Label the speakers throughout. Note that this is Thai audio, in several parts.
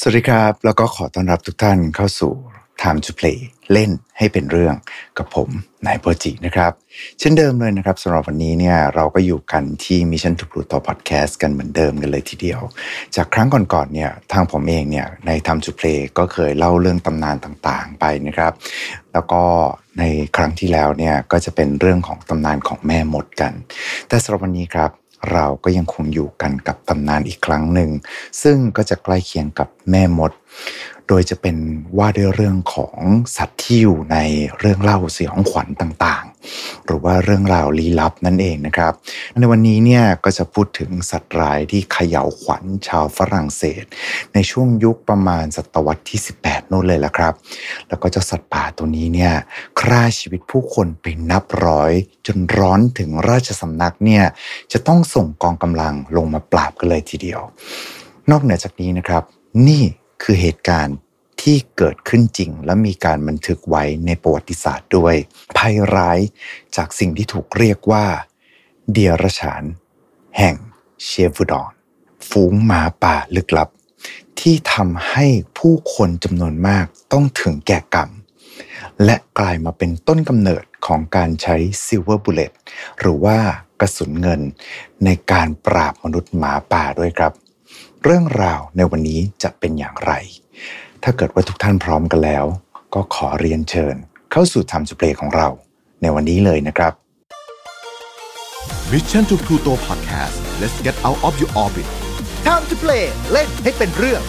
Speaker 1: สวัสดีครับ แล้วก็ขอต้อนรับทุกท่านเข้าสู่ Time to Play เล่นให้เป็นเรื่องกับผมนายโปรจินะครับ เช่นเดิมเลยนะครับสำหรับวันนี้เนี่ยเราก็อยู่กันที่ Mission to Pluto Podcast กันเหมือนเดิมกันเลยทีเดียว จากครั้งก่อนๆเนี่ยทางผมเองเนี่ยใน Time to Play ก็เคยเล่าเรื่องตำนานต่างๆไปนะครับ แล้วก็ในครั้งที่แล้วเนี่ยก็จะเป็นเรื่องของตำนานของแม่มดกัน แต่สำหรับวันนี้ครับ เราก็ยังคงอยู่กันกับตำนานอีกครั้งหนึ่ง ซึ่งก็จะใกล้เคียงกับแม่มด โดยจะเป็นว่าด้วยเรื่องของสัตว์ที่อยู่ในเรื่องเล่าสยองขวัญต่างๆ หรือว่าเรื่องราวลี้ลับนั่นเองนะครับ ในวันนี้เนี่ยก็จะพูดถึงสัตว์ร้ายที่เขย่าวขวัญชาวฝรั่งเศส ในช่วงยุคประมาณศตวรรษที่ 18นู่นเลยละครับ แล้วก็เจ้าสัตว์ป่าตัวนี้เนี่ยฆ่าชีวิตผู้คนไปนับร้อย จนร้อนถึงราชสำนักเนี่ยจะต้องส่งกองกำลังลงมาปราบกันเลยทีเดียวนอกเหนือจากนี้นะครับ นี่ คือเหตุการณ์ที่เกิดขึ้นจริง และมีการบันทึกไว้ในประวัติศาสตร์ด้วย ภัยร้ายจากสิ่งที่ถูกเรียกว่า เดียรฉาน แห่งเชฟูดอน ฝูงหมาป่าลึกลับ ที่ทำให้ผู้คนจำนวนมากต้องถึงแก่กรรม และกลายมาเป็นต้นกำเนิดของการใช้ silver bullet หรือว่ากระสุนเงินในการปราบมนุษย์หมาป่าด้วยครับ เรื่องราวในวันนี้จะเป็นอย่างไร ถ้าเกิดว่าทุกท่านพร้อมกันแล้ว ก็ขอเรียนเชิญ เข้าสู่ Time To Play ของเรา ในวันนี้เลยนะครับ
Speaker 2: Mission to Pluto Podcast let's get out of your orbit
Speaker 3: Time to play เล่นให้เป็นเรื่อง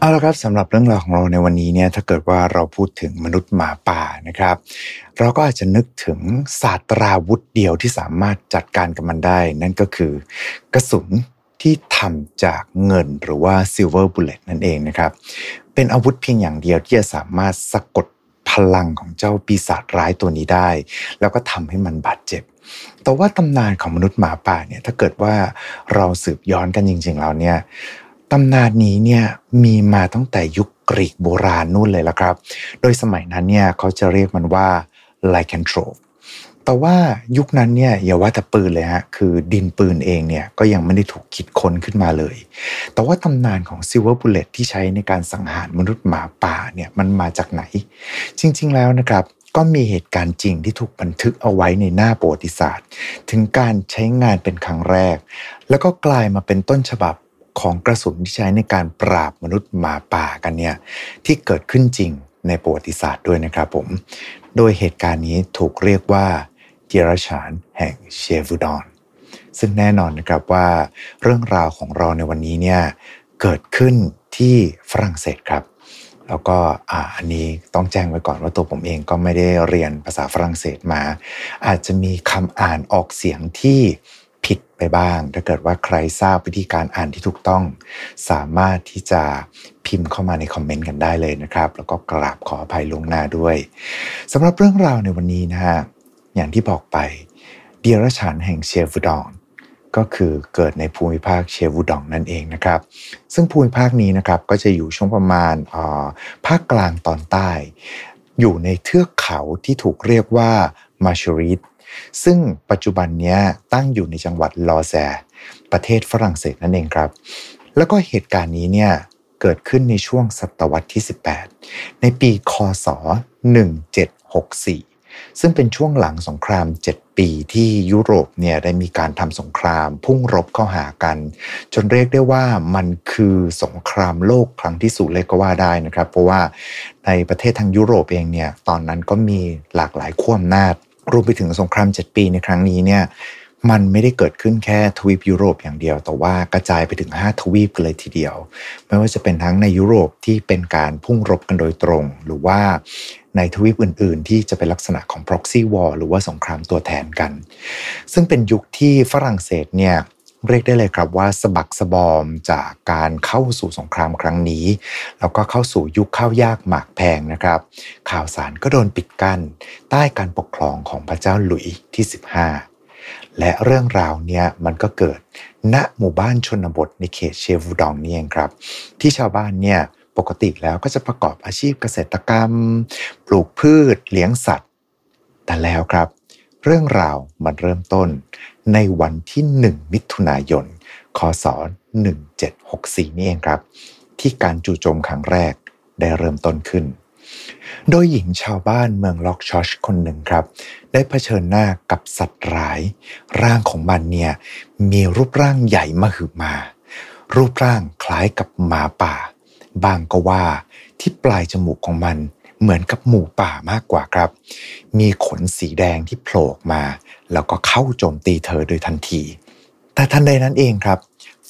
Speaker 1: เอาละครับสำหรับเรื่องราวของเราในวันนี้เนี่ยถ้าเกิดว่าเราพูดถึงมนุษย์หมาป่านะครับ เราก็อาจจะนึกถึงศาสตราวุธเดียวที่สามารถจัดการกับมันได้ นั่นก็คือกระสุนที่ทำจากเงินหรือว่า silver bullet นั่นเองนะครับ เป็นอาวุธเพียงอย่างเดียวที่จะสามารถสะกดพลังของเจ้าปีศาจร้ายตัวนี้ได้ แล้วก็ทำให้มันบาดเจ็บ แต่ว่าตำนานของมนุษย์หมาป่าเนี่ยถ้าเกิดว่าเราสืบย้อนกันจริง ๆ แล้วเนี่ย ตำนานนี้เนี่ยมีมาตั้งแต่ยุคกรีกโบราณนู่นเลยละครับ โดยสมัยนั้นเนี่ยเขาจะเรียกมันว่า lycanthrope แต่ว่ายุคนั้นเนี่ยอย่าว่าแต่ปืนเลยฮะคือดินปืนเองเนี่ยก็ยังไม่ได้ถูกคิดค้นขึ้นมาเลย แต่ว่าตำนานของ silver bullet ที่ใช้ในการสังหารมนุษย์หมาป่าเนี่ยมันมาจากไหน จริง ๆ แล้วนะครับก็มีเหตุการณ์จริงที่ถูกบันทึกเอาไว้ในหน้าประวัติศาสตร์ ถึงการใช้งานเป็นครั้งแรก แล้วก็กลายมาเป็นต้นฉบับ ของกระสุนที่ใช้ในการปราบมนุษย์หมาป่ากันเนี่ยที่เกิดขึ้นจริงในประวัติศาสตร์ด้วยนะครับผม โดยเหตุการณ์นี้ถูกเรียกว่าเจรชานแห่งเชฟูดอนซึ่งแน่นอนนะครับว่าเรื่องราวของเราในวันนี้เนี่ยเกิดขึ้นที่ฝรั่งเศสครับ แล้วก็อันนี้ต้องแจ้งไว้ก่อนว่าตัวผมเองก็ไม่ได้เรียนภาษาฝรั่งเศสมา อาจจะมีคำอ่านออกเสียงที่ ผิดไปบ้าง ถ้าเกิดว่าใครทราบวิธีการอ่านที่ถูกต้อง สามารถที่จะพิมพ์เข้ามาในคอมเมนต์กันได้เลยนะครับ แล้วก็กราบขออภัยลวงหน้าด้วยสำหรับเรื่องราวในวันนี้นะฮะอย่างที่บอกไปเดียรฉานแห่งเชฟูดอง ก็คือเกิดในภูมิภาคเชวูดองนั่นเองนะครับ ซึ่งภูมิภาคนี้นะครับก็จะอยู่ช่วงประมาณภาคกลางตอนใต้ อยู่ในเทือกเขาที่ถูกเรียกว่ามาชูริต ซึ่งปัจจุบันนี้ตั้งอยู่ในจังหวัดลอแซประเทศฝรั่งเศสนั่นเองครับ แล้วก็เหตุการณ์นี้เนี่ยเกิดขึ้นในช่วงศตวรรษที่ 18 ในปีคศ 1764 ซึ่งเป็นช่วงหลังสงคราม 7 ปีที่ยุโรปเนี่ยได้มีการทำสงครามพุ่งรบเข้าหากัน จนเรียกได้ว่ามันคือสงครามโลกครั้งที่สุดเลยก็ว่าได้นะครับ เพราะว่าในประเทศทางยุโรปเองเนี่ยตอนนั้นก็มีหลากหลายขั้วอำนาจ รวมไปถึงสงคราม 7 ปีในครั้งนี้เนี่ยมันไม่ได้เกิดขึ้นแค่ทวีปยุโรปอย่างเดียว แต่ว่ากระจายไปถึง 5 ทวีปกันเลยทีเดียว ไม่ว่าจะเป็นทั้งในยุโรปที่เป็นการพุ่งรบกันโดยตรง หรือว่าในทวีปอื่น ๆ ที่จะเป็นลักษณะของ proxy war หรือว่าสงครามตัวแทนกัน ซึ่งเป็นยุคที่ฝรั่งเศสเนี่ย เรียกได้เลยครับว่าสะบักสะบอมจากการเข้าสู่สงครามครั้งนี้ แล้วก็เข้าสู่ยุคข้าวยากหมากแพงนะครับ ข่าวสารก็โดนปิดกั้น ใต้การปกครองของพระเจ้าหลุยที่ 15 และเรื่องราวเนี่ยมันก็เกิดณหมู่บ้านชนบทในเขตเชฟูดองนี่เองครับ ที่ชาวบ้านเนี่ยปกติแล้วก็จะประกอบอาชีพเกษตรกรรม ปลูกพืช เลี้ยงสัตว์ แต่แล้วครับ เรื่องราวมันเริ่มต้น ในวันที่ 1 มิถุนายน คศ 1764 นี่เองครับ ที่การจู่โจมครั้งแรกได้เริ่มต้นขึ้น โดยหญิงชาวบ้านเมืองล็อกชอชคนหนึ่งครับ ได้เผชิญหน้ากับสัตว์ร้าย ร่างของมันเนี่ยมีรูปร่างใหญ่มหึมา รูปร่างคล้ายกับหมาป่า บางก็ว่าที่ปลายจมูกของมัน เหมือนกับหมูป่ามากกว่าครับ มีขนสีแดงที่โผล่มา แล้วก็เข้าโจมตีเธอโดยทันที แต่ทันใดนั้นเองครับ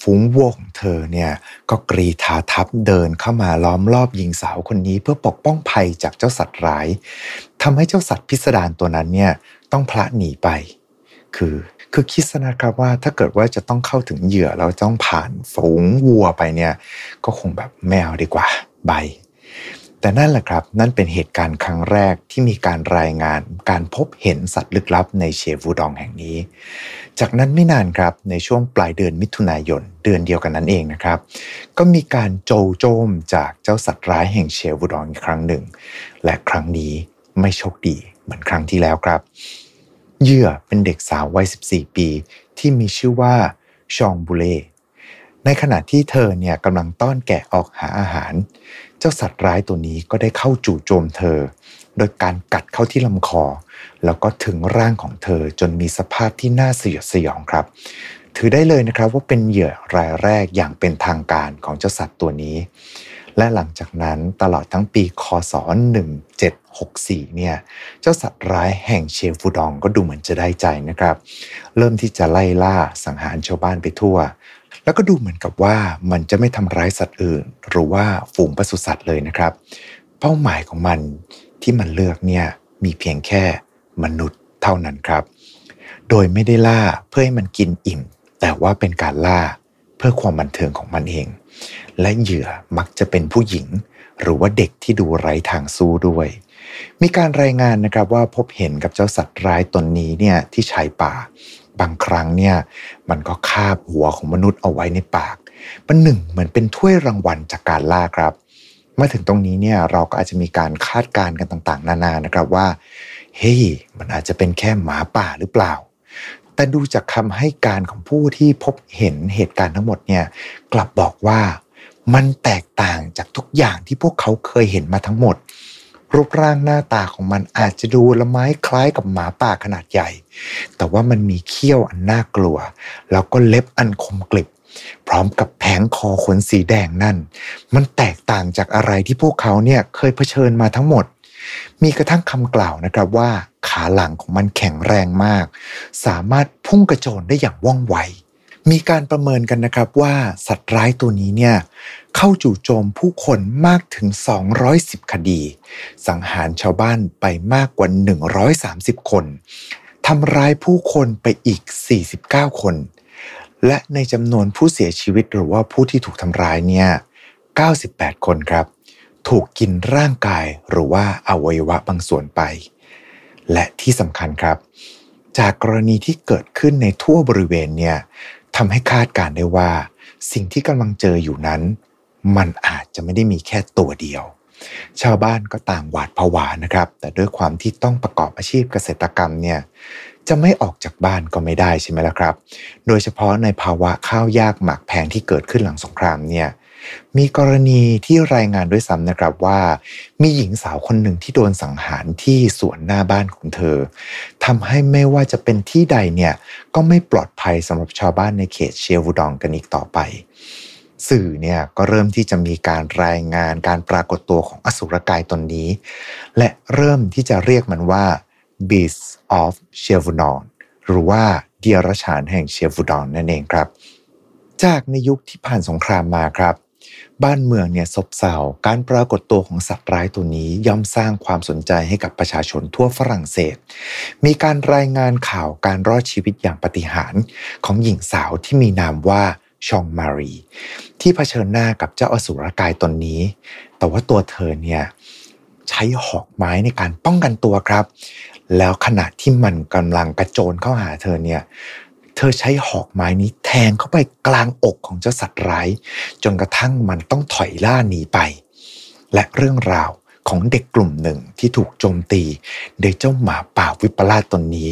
Speaker 1: ฝูงวัวของเธอเนี่ยก็กรีธาทัพเดินเข้ามาล้อมรอบหญิงสาวคนนี้เพื่อปกป้องภัยจากเจ้าสัตว์ร้ายทำให้เจ้าสัตว์พิสดารตัวนั้นเนี่ยต้องพละหนีไป คือคือคิดนะครับว่าถ้าเกิดว่าจะต้องเข้าถึงเหยื่อแล้วต้องผ่านฝูงวัวไปเนี่ย ก็คงแบบแมวดีกว่าใบ แต่นั่นแหละครับ นั่นเป็นเหตุการณ์ครั้งแรกที่มีการรายงานการพบเห็นสัตว์ลึกลับในเชฟูดองแห่งนี้ จากนั้นไม่นานครับในช่วงปลายเดือนมิถุนายนเดือนเดียวกันนั้นเองนะครับ ก็มีการโจโจมจากเจ้าสัตว์ร้ายแห่งเชฟูดองอีกครั้งหนึ่ง และครั้งนี้ไม่โชคดีเหมือนครั้งที่แล้วครับเหยื่อเป็นเด็กสาววัย 14 ปี ที่มีชื่อว่าชองบูเล่ในขณะที่เธอเนี่ยกำลังต้อนแกะออกหาอาหาร เจ้าสัตว์ร้ายตัวนี้ก็ได้เข้าจู่โจมเธอ โดยการกัดเข้าที่ลำคอ แล้วก็ถึงร่างของเธอจนมีสภาพที่น่าสยดสยองครับ ถือได้เลยนะครับว่าเป็นเหยื่อรายแรกอย่างเป็นทางการของเจ้าสัตว์ตัวนี้ และหลังจากนั้นตลอดทั้งปีคศ 1764 เนี่ย เจ้าสัตว์ร้ายแห่งเชฟูดองก็ดูเหมือนจะได้ใจนะครับ เริ่มที่จะไล่ล่าสังหารชาวบ้านไปทั่ว แล้วก็ดูเหมือนกับว่ามันจะไม่ทำร้ายสัตว์อื่น หรือว่าฝูงปศุสัตว์เลยนะครับ เป้าหมายของมันที่มันเลือกเนี่ยมีเพียงแค่มนุษย์เท่านั้นครับ โดยไม่ได้ล่าเพื่อให้มันกินอิ่ม แต่ว่าเป็นการล่าเพื่อความบันเทิงของมันเอง และเหยื่อมักจะเป็นผู้หญิง หรือว่าเด็กที่ดูไร้ทางสู้ด้วย มีการรายงานนะครับว่าพบเห็นกับเจ้าสัตว์ร้ายตนนี้เนี่ยที่ชายป่า บางครั้งเนี่ยมันก็คาบหัวของมนุษย์เอาไว้ในปากมันหนึ่งเหมือนเป็นถ้วยรางวัลจากการล่าครับมาถึงตรงนี้เนี่ยเราก็อาจจะมีการคาดการณ์กันต่างๆ นานานะครับว่าเฮ้ยมันอาจจะเป็นแค่หมาป่าหรือเปล่า แต่ดูจากคำให้การของผู้ที่พบเห็นเหตุการณ์ทั้งหมดเนี่ยกลับบอกว่ามันแตกต่างจากทุกอย่างที่พวกเขาเคยเห็นมาทั้งหมด รูปร่างหน้าตาของมันอาจจะดูละไม้คล้ายกับหมาป่าขนาดใหญ่ แต่ว่ามันมีเขี้ยวอันน่ากลัว แล้วก็เล็บอันคมกริบ พร้อมกับแผงคอขนสีแดงนั่น มันแตกต่างจากอะไรที่พวกเขาเนี่ยเคยเผชิญมาทั้งหมด มีกระทั่งคำกล่าวนะครับว่าขาหลังของมันแข็งแรงมาก สามารถพุ่งกระโจนได้อย่างว่องไว มีการประเมินกันนะครับว่าสัตว์ร้ายตัวนี้เนี่ยเข้าจู่โจมผู้คนมากถึง 210 คดี สังหารชาวบ้านไปมากกว่า 130 คนทำร้ายผู้คนไปอีก 49 คน และในจำนวนผู้เสียชีวิตหรือว่าผู้ที่ถูกทำร้ายเนี่ย 98 คนครับ ถูกกินร่างกายหรือว่าอวัยวะบางส่วนไป และที่สำคัญครับ จากกรณีที่เกิดขึ้นในทั่วบริเวณเนี่ย ทำให้คาดการได้ว่า สิ่งที่กำลังเจออยู่นั้น มันอาจจะไม่ได้มีแค่ตัวเดียว ชาวบ้านก็ต่างหวาดผวานะครับ แต่ด้วยความที่ต้องประกอบอาชีพเกษตรกรรมเนี่ยจะไม่ออกจากบ้านก็ไม่ได้ใช่ไหมล่ะครับ โดยเฉพาะในภาวะข้าวยากหมากแพงที่เกิดขึ้นหลังสงครามเนี่ย มีกรณีที่รายงานด้วยซ้ำนะครับว่า มีหญิงสาวคนหนึ่งที่โดนสังหารที่สวนหน้าบ้านของเธอทำให้ไม่ว่าจะเป็นที่ใดเนี่ยก็ไม่ปลอดภัยสำหรับชาวบ้านในเขตเชียวูดองกันอีกต่อไป สื่อเนี่ยก็เริ่มที่จะมีการรายงานการปรากฏตัวของอสุรกายตนนี้ และเริ่มที่จะเรียกมันว่า Beast of s h e v u d o n หรือว่าเดียรฉานแห่งเชียวูดอนนั่นเองครับ จากในยุคที่ผ่านสงครามมาครับ บ้านเมืองเนี่ยซบเซาการปรากฏตัวของสัตว์ร้ายตัวนี้ย่อมสร้างความสนใจให้กับประชาชนทั่วฝรั่งเศส มีการรายงานข่าวการรอดชีวิตอย่างปฏิหารของหญิงสาวที่มีนามว่าชองมารี ที่เผชิญหน้ากับเจ้าอสูรกายตนนี้ แต่ว่าตัวเธอเนี่ยใช้หอกไม้ในการป้องกันตัวครับ แล้วขณะที่มันกำลังกระโจนเข้าหาเธอเนี่ย เธอใช้หอกไม้นี้แทงเข้าไปกลางอกของเจ้าสัตว์ร้าย จนกระทั่งมันต้องถอยล่าหนีไป และเรื่องราวของเด็กกลุ่มหนึ่งที่ถูกโจมตีโดยเจ้าหมาป่าวิปลาสตนนี้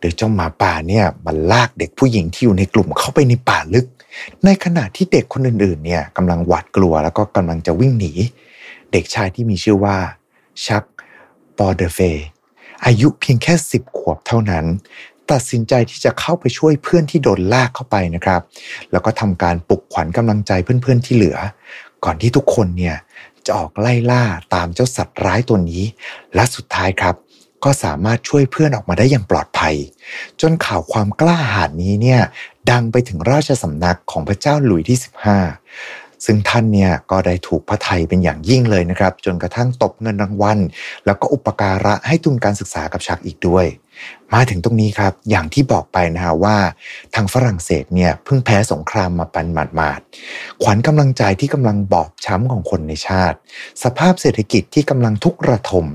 Speaker 1: โดยเจ้าหมาป่าเนี่ยมันลากเด็กผู้หญิงที่อยู่ในกลุ่มเข้าไปในป่าลึก ในขณะที่เด็กคนอื่นๆเนี่ยกำลังหวาดกลัวแล้วก็กำลังจะวิ่งหนี เด็กชายที่มีชื่อว่าชักปอเดเฟอายุเพียงแค่สิบขวบเท่านั้น ตัดสินใจที่จะเข้าไปช่วยเพื่อนที่โดนลากเข้าไปนะครับ แล้วก็ทำการปลุกขวัญกำลังใจเพื่อนๆที่เหลือ ก่อนที่ทุกคนเนี่ยจะออกไล่ล่าตามเจ้าสัตว์ร้ายตัวนี้ และสุดท้ายครับ ก็สามารถช่วยเพื่อนออกมาได้อย่างปลอดภัย จนข่าวความกล้าหาญนี้เนี่ยดังไปถึงราชสำนักของพระเจ้าหลุยที่ 15 ซึ่งท่านเนี่ยก็ได้ถูกพระไทยเป็นอย่างยิ่งเลยนะครับ จนกระทั่งตบเงินรางวัล แล้วก็อุปการะให้ทุนการศึกษากับชักอีกด้วย มาถึงตรงนี้ครับ อย่างที่บอกไปนะฮะว่าทางฝรั่งเศสเนี่ยเพิ่งแพ้สงครามมาปันหมาดๆขวัญกำลังใจที่กำลังบอบช้ำของคนในชาติ สภาพเศรษฐกิจที่กำลังทุกข์ระทม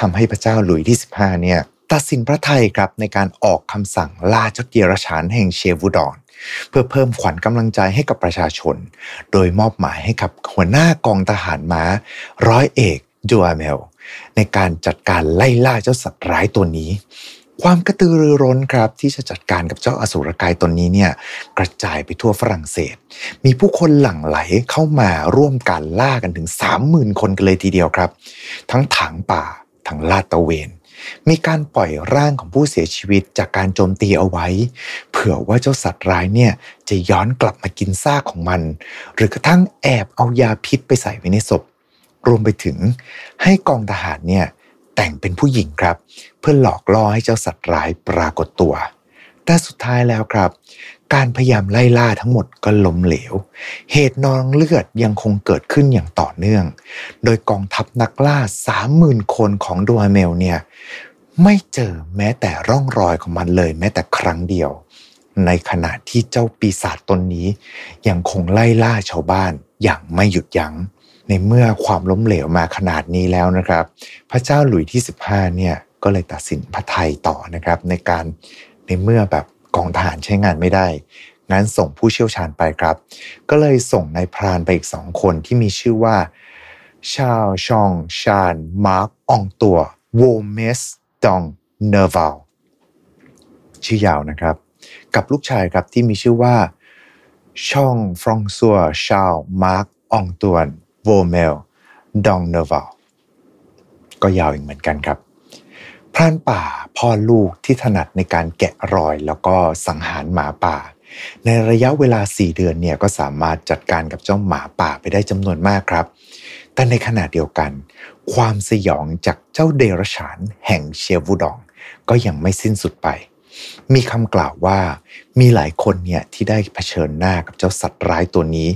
Speaker 1: ทำให้พระเจ้าหลุยที่ 15 เนี่ยตัดสินพระไทยครับในการออกคำสั่งล่าเจ้าเดียรฉานแห่งเชวูดอน เพื่อเพิ่มขวัญกำลังใจให้กับประชาชน โดยมอบหมายให้กับหัวหน้ากองทหารม้า ร้อยเอกจูอาเมลในการจัดการไล่ล่าเจ้าสัตว์ร้ายตัวนี้ ความกระตือรือร้นครับที่จะจัดการกับเจ้าอสูรกายตนนี้เนี่ยกระจายไปทั่วฝรั่งเศส มีผู้คนหลั่งไหลเข้ามาร่วมการล่ากันถึง 30,000 คนกันเลยทีเดียวครับ ทั้งถังป่าทั้งลาดตะเวน มีการปล่อยร่างของผู้เสียชีวิตจากการโจมตีเอาไว้ เผื่อว่าเจ้าสัตว์ร้ายเนี่ยจะย้อนกลับมากินซากของมัน หรือกระทั่งแอบเอายาพิษไปใส่ไว้ในศพรวมไปถึงให้กองทหารเนี่ย แต่งเป็นผู้หญิงครับ เพื่อหลอกล่อให้เจ้าสัตว์ร้ายปรากฏตัว แต่สุดท้ายแล้วครับ การพยายามไล่ล่าทั้งหมดก็ล้มเหลว เหตุนองเลือดยังคงเกิดขึ้นอย่างต่อเนื่อง โดยกองทัพนักล่า30,000คนของดัวเมลเนี่ยไม่เจอแม้แต่ร่องรอยของมันเลยแม้แต่ครั้งเดียว ในขณะที่เจ้าปีศาจตนนี้ ยังคงไล่ล่าชาวบ้านอย่างไม่หยุดยัง้ง ในเมื่อความล้มเหลวมาขนาดนี้แล้วนะครับ พระเจ้าหลุยที่ 15เนี่ยก็เลยตัดสินพระไทยต่อนะครับ ในการในเมื่อแบบกองทหารใช้งานไม่ได้งั้นส่งผู้เชี่ยวชาญไปครับ ก็เลยส่งนายพรานไปอีกสองคนที่มีชื่อว่าชาวชองชานมาร์กอองตัวโวเมสดองเนอร์วาลชื่อยาวนะครับ กับลูกชายครับที่มีชื่อว่าฌองฟรองซัวชาร์ลมาร์กอองตวน โวเมลดองเนอร์วาลก็ยาวอีกเหมือนกันครับพรานป่าพ่อลูกที่ถนัดในการแกะรอยแล้วก็สังหารหมาป่า ในระยะเวลา 4 เดือนเนี่ยก็สามารถจัดการกับเจ้าหมาป่าไปได้จำนวนมากครับ แต่ในขณะเดียวกัน ความสยองจากเจ้าเดรัจฉานแห่งเชียวูดอง ก็ยังไม่สิ้นสุดไป มีคำกล่าวว่ามีหลายคนเนี่ยที่ได้เผชิญหน้ากับเจ้าสัตว์ร้ายตัวนี้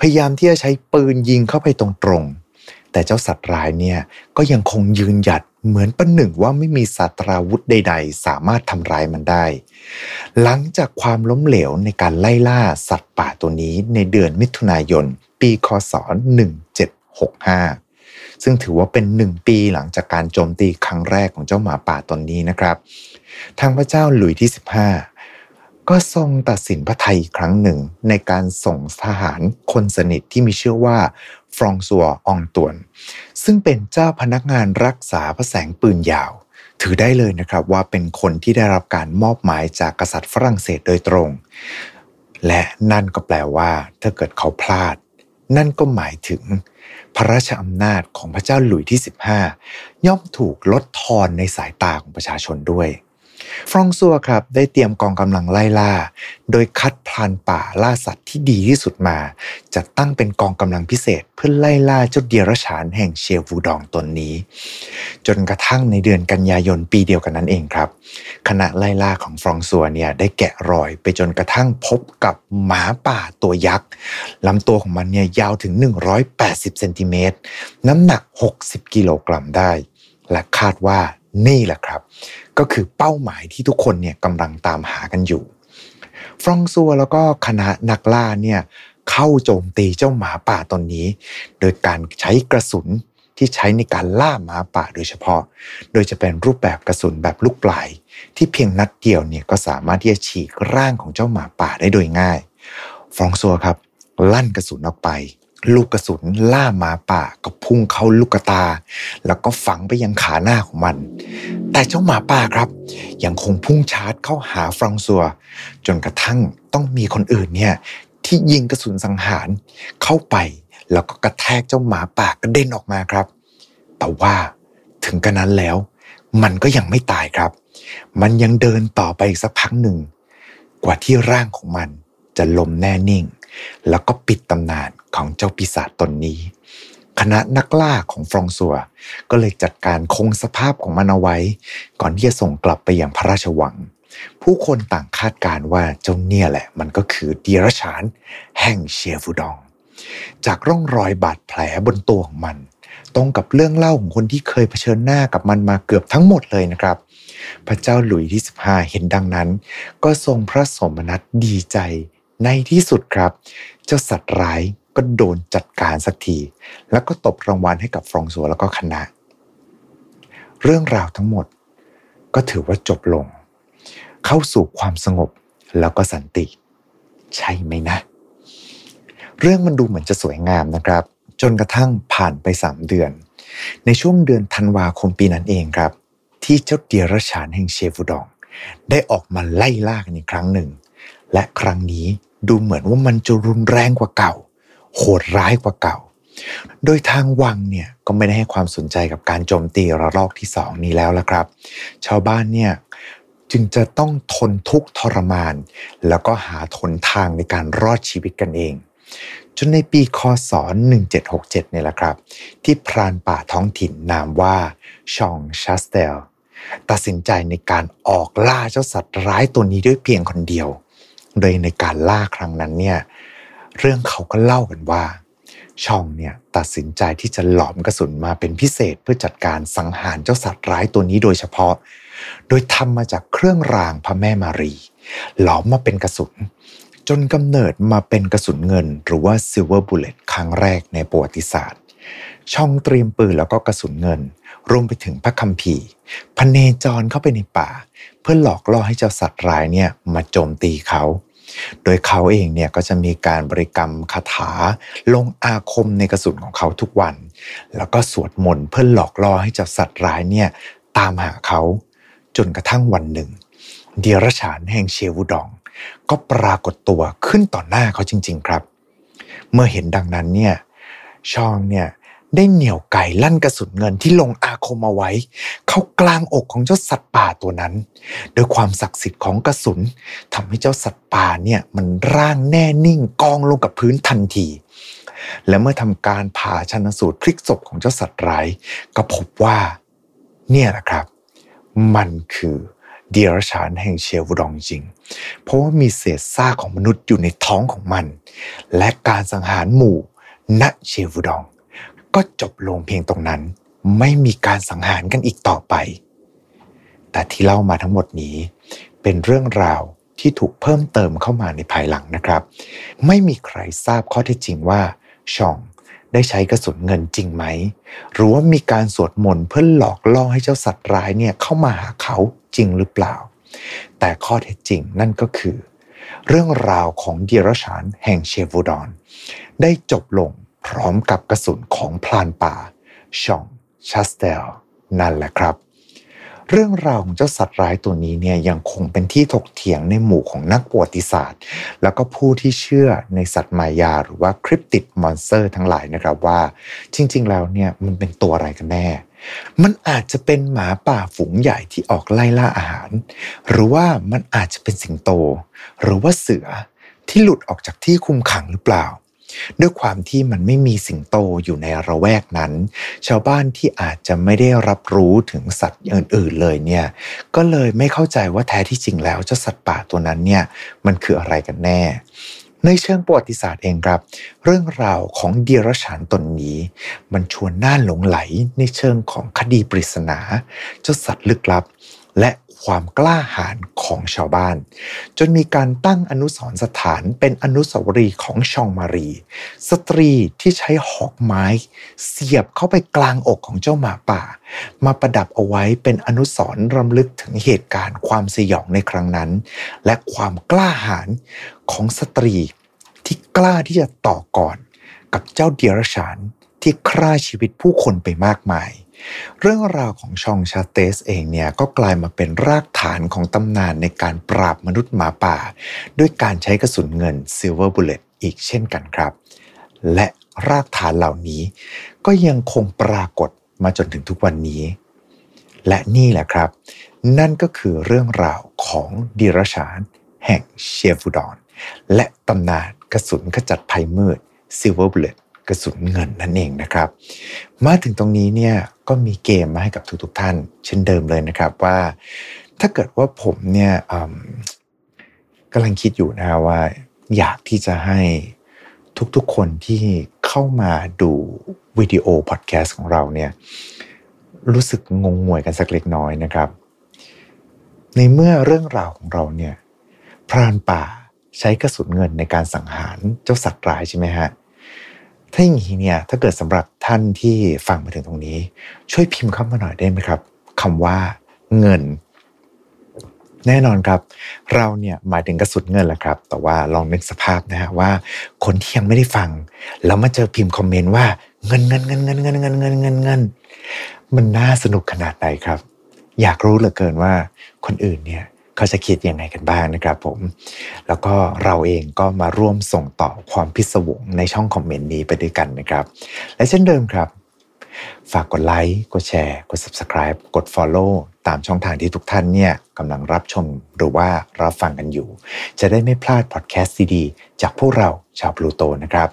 Speaker 1: พยายามที่จะใช้ปืนยิงเข้าไปตรงๆ แต่เจ้าสัตว์ร้ายเนี่ยก็ยังคงยืนหยัดเหมือนประหนึ่งว่าไม่มีสัตราวุธใด ๆ สามารถทำร้ายมันได้ หลังจากความล้มเหลวในการไล่ล่าสัตว์ป่าตัวนี้ในเดือนมิถุนายน ปีคศ 1765 ซึ่งถือว่าเป็นหนึ่งปีหลังจากการโจมตีครั้งแรกของเจ้าหมาป่าตนนี้นะครับ ทางพระเจ้าหลุยที่ 15 ก็ทรงตัดสินพระไทยอีกครั้งหนึ่งในการส่งทหารคนสนิทที่มีชื่อว่าฟรองซัวอองตวน ซึ่งเป็นเจ้าพนักงานรักษาพระแสงปืนยาว ถือได้เลยนะครับว่าเป็นคนที่ได้รับการมอบหมายจากกษัตริย์ฝรั่งเศสโดยตรง และนั่นก็แปลว่า ถ้าเกิดเขาพลาด นั่นก็หมายถึง พระราชอำนาจของพระเจ้าหลุยที่ 15 ย่อมถูกลดทอนในสายตาของประชาชนด้วย ฟรองซัวครับได้เตรียมกองกำลังไล่ล่า โดยคัดพลานป่าล่าสัตว์ที่ดีที่สุดมา จัดตั้งเป็นกองกำลังพิเศษเพื่อไล่ล่าเจ้าเดียรฉานแห่งเชวูดองตนนี้ จนกระทั่งในเดือนกันยายนปีเดียวกันนั้นเองครับ คณะไล่ล่าของฟรองซัวเนี่ยได้แกะรอยไปจนกระทั่งพบกับหมาป่าตัวยักษ์ลำตัวของมันเนี่ยยาวถึง 180เซนติเมตรน้ำหนัก 60 กิโลกรัมได้ และคาดว่า นี่แหละครับ ก็คือเป้าหมายที่ทุกคนเนี่ยกำลังตามหากันอยู่ ฟรองซัวแล้วก็คณะนักล่าเนี่ยเข้าโจมตีเจ้าหมาป่าตนนี้ โดยการใช้กระสุนที่ใช้ในการล่าหมาป่าโดยเฉพาะ โดยจะเป็นรูปแบบกระสุนแบบลูกปลาย ที่เพียงนัดเดียวเนี่ยก็สามารถที่จะฉีกร่างของเจ้าหมาป่าได้โดยง่าย ฟรองซัวครับลั่นกระสุนออกไป ลูกกระสุนล่าหมาป่าก็พุ่งเข้าลูกตา แล้วก็ฝังไปยังขาหน้าของมัน แต่เจ้าหมาป่าครับ ยังคงพุ่งชาร์จเข้าหาฟรองซัว จนกระทั่งต้องมีคนอื่นเนี่ยที่ยิงกระสุนสังหารเข้าไป แล้วก็กระแทกเจ้าหมาป่ากระเด็นออกมาครับ แต่ว่าถึงกระนั้นแล้ว มันก็ยังไม่ตายครับ มันยังเดินต่อไปอีกสักพักหนึ่ง กว่าที่ร่างของมันจะล้มแน่นิ่ง แล้วก็ปิดตำนานของเจ้าปีศาจตนนี้ คณะนักล่าของฟรองซัว ก็เลยจัดการคงสภาพของมันเอาไว้ ก่อนที่จะส่งกลับไปยังพระราชวัง ผู้คนต่างคาดการว่าเจ้าเนี่ยแหละ มันก็คือเดียรฉาน แห่งเชียฟูดอง จากร่องรอยบาดแผลบนตัวของมันตรงกับเรื่องเล่าของคนที่เคยเผชิญหน้ากับมันมาเกือบทั้งหมดเลยนะครับ พระเจ้าหลุยที่ 15 เห็นดังนั้น ก็ทรงพระสมนัตดีใจ ในที่สุดครับ เจ้าสัตว์ร้ายก็โดนจัดการสักที แล้วก็ตบรางวัลให้กับฟรองซัวแล้วก็คณะ เรื่องราวทั้งหมดก็ถือว่าจบลง เข้าสู่ความสงบแล้วก็สันติ ใช่ไหมนะ เรื่องมันดูเหมือนจะสวยงามนะครับ จนกระทั่งผ่านไปสามเดือน ในช่วงเดือนธันวาคมปีนั้นเองครับ ที่เจ้าเดียรฉานแห่งเชฟูดอง ได้ออกมาไล่ล่ากันอีกครั้งหนึ่ง และครั้งนี้ดูเหมือนว่ามันจะรุนแรงกว่าเก่า โหดร้ายกว่าเก่า โดยทางวังเนี่ยก็ไม่ได้ให้ความสนใจกับการโจมตีระลอกที่สองนี้แล้วละครับ ชาวบ้านเนี่ยจึงจะต้องทนทุกข์ทรมาน แล้วก็หาทนทางในการรอดชีวิตกันเอง จนในปีคศ 1767 เนี่ยแหละครับ ที่พรานป่าท้องถิ่นนามว่าชองชาสเตลตัดสินใจในการออกล่าเจ้าสัตว์ร้ายตัวนี้ด้วยเพียงคนเดียว โดยในการล่าครั้งนั้นเนี่ยเรื่องเขาก็เล่ากันว่า ชองเนี่ยตัดสินใจที่จะหลอมกระสุนมาเป็นพิเศษเพื่อจัดการสังหารเจ้าสัตว์ร้ายตัวนี้โดยเฉพาะ โดยทำมาจากเครื่องรางพระแม่มารี หลอมมาเป็นกระสุน จนกำเนิดมาเป็นกระสุนเงิน หรือว่า silver bullet ครั้งแรกในประวัติศาสตร์ฌองเตรียมปืนแล้วก็กระสุนเงิน รวมไปถึงพระคัมภีร์พเนจรเข้าไปในป่า เพื่อหลอกล่อให้เจ้าสัตว์ร้ายเนี่ยมาโจมตีเขา โดยเขาเองเนี่ยก็จะมีการบริกรรมคาถา ลงอาคมในกระสุนของเขาทุกวัน แล้วก็สวดมนต์เพื่อหลอกล่อให้เจ้าสัตว์ร้ายเนี่ยตามหาเขาจนกระทั่งวันหนึ่ง เดียรฉานแห่งเชวูดอง ก็ปรากฏตัวขึ้นต่อหน้าเขาจริง ๆ ครับ เมื่อเห็นดังนั้นเนี่ยชองเนี่ยได้เหนี่ยวไก่ลั่นกระสุนเงินที่ลงอา คมเอาไว้ เข้ากลางอกของเจ้าสัตว์ป่าตัวนั้น โดยความศักดิ์สิทธิ์ของกระสุนทำให้เจ้าสัตว์ป่าเนี่ยมันร่างแน่นิ่งกองลงกับพื้นทันที และเมื่อทำการผ่าชันสูตรพลิกศพของเจ้าสัตว์ร้ายก็พบว่า เนี่ยแหละครับ มันคือเดียรฉานแห่งเชวูดองจริง เพราะว่ามีเศษซากของมนุษย์อยู่ในท้องของมัน และการสังหารหมู่ณเชวูดอง ก็จบลงเพียงตรงนั้น ไม่มีการสังหารกันอีกต่อไป แต่ที่เล่ามาทั้งหมดนี้ เป็นเรื่องราวที่ถูกเพิ่มเติมเข้ามาในภายหลังนะครับ ไม่มีใครทราบข้อเท็จจริงว่าชองได้ใช้กระสุนเงินจริงไหม หรือว่ามีการสวดมนต์เพื่อหลอกล่อให้เจ้าสัตว์ร้ายเนี่ยเข้ามาหาเขาจริงหรือเปล่า แต่ข้อเท็จจริงนั่นก็คือ เรื่องราวของเดียรฉานแห่งเชวูดอน ได้จบลงพร้อมกับกระสุนของพลานป่าชอง ชัสเตลนั่นแหละครับ เรื่องราวของเจ้าสัตว์ร้ายตัวนี้เนี่ยยังคงเป็นที่ถกเถียงในหมู่ของนักประวัติศาสตร์ แล้วก็ผู้ที่เชื่อในสัตว์มายาหรือว่าคริปติดมอนสเตอร์ทั้งหลายนะครับว่า จริง ๆ แล้วเนี่ยมันเป็นตัวอะไรกันแน่มันอาจจะเป็นหมาป่าฝูงใหญ่ที่ออกไล่ล่าอาหาร หรือว่ามันอาจจะเป็นสิงโต หรือว่าเสือที่หลุดออกจากที่คุมขังหรือเปล่า ด้วยความที่มันไม่มีสิงโตอยู่ในระแวกนั้น ชาวบ้านที่อาจจะไม่ได้รับรู้ถึงสัตว์อื่นๆเลยเนี่ยก็เลยไม่เข้าใจว่าแท้ที่จริงแล้วเจ้าสัตว์ป่าตัวนั้นเนี่ยมันคืออะไรกันแน่ในเชิงประวัติศาสตร์เองครับ เรื่องราวของเดียรฉานตนนี้ มันชวนน่าหลงไหลในเชิงของคดีปริศนา เจ้าสัตว์ลึกลับ และ ความกล้าหาญของชาวบ้าน จนมีการตั้งอนุสรสถานเป็นอนุสาวรีย์ของชองมารี สตรีที่ใช้หอกไม้ เสียบเข้าไปกลางอกของเจ้าหมาป่า มาประดับเอาไว้เป็นอนุสรณ์รำลึกถึงเหตุการณ์ความสยองในครั้งนั้น และความกล้าหาญของสตรีที่กล้าที่จะต่อก่อน กับเจ้าเดียรัจฉานที่ฆ่าชีวิตผู้คนไปมากมาย เรื่องราวของฌองชาสเตลเองเนี่ยก็กลายมาเป็นรากฐานของตำนานในการปราบมนุษย์หมาป่า ด้วยการใช้กระสุนเงิน silver bullet อีกเช่นกันครับ และรากฐานเหล่านี้ ก็ยังคงปรากฏมาจนถึงทุกวันนี้ และนี่แหละครับ นั่นก็คือเรื่องราวของดีรชานแห่งเชฟูดอน และตำนานกระสุนขจัดภัยมืดซิล กระสุนเงินนั่นเองนะครับ มาถึงตรงนี้เนี่ยก็มีเกมมาให้กับทุกๆทท่าน เช่นเดิมเลยนะครับว่า ถ้าเกิดว่าผมเนี่ยกำลังคิดอยู่นะว่า อยากที่จะให้ทุกๆคนที่เข้ามาดูวิดีโอพอดแคสต์ของเราเนี่ยรู้สึกงงงวยกันสักเล็กน้อยนะครับ ในเมื่อเรื่องราวของเราเนี่ยพรานป่าใช้กระสุนเงินในการสังหารเจ้าสัตว์ร้ายใช่ไหมฮะ ถ้าอย่างนี้เนี่ยถ้าเกิดสำหรับท่านที่ฟังมาถึงตรงนี้ ช่วยพิมพ์เข้ามาหน่อยได้ไหมครับคำว่าเงิน แน่นอนครับ เราเนี่ยหมายถึงกระสุนเงินแหละครับ แต่ว่าลองนึกสภาพนะฮะว่า คนที่ยังไม่ได้ฟัง แล้วมาเจอพิมพ์คอมเมนต์ว่าเงินเงินเงินเงินเงินเงินเงินเงินเงินมันน่าสนุกขนาดไหนครับ อยากรู้เหลือเกินว่าคนอื่นเนี่ย เขาจะคิดยังไงกันบ้างนะครับผม แล้วก็เราเองก็มาร่วมส่งต่อความพิศวงในช่องคอมเมนต์นี้ไปด้วยกันนะครับ และเช่นเดิมครับ ฝากกดไลค์ กดแชร์ กด Subscribe กด Follow ตามช่องทางที่ทุกท่านเนี่ยกำลังรับชมหรือว่ารับฟังกันอยู่ จะได้ไม่พลาดพอดแคสต์ดีๆจากพวกเราชาวพลูโตนะครับ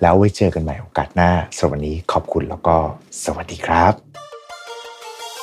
Speaker 1: แล้วไว้เจอกันใหม่โอกาสหน้าสวัสดีขอบคุณแล้วก็สวัสดีครับ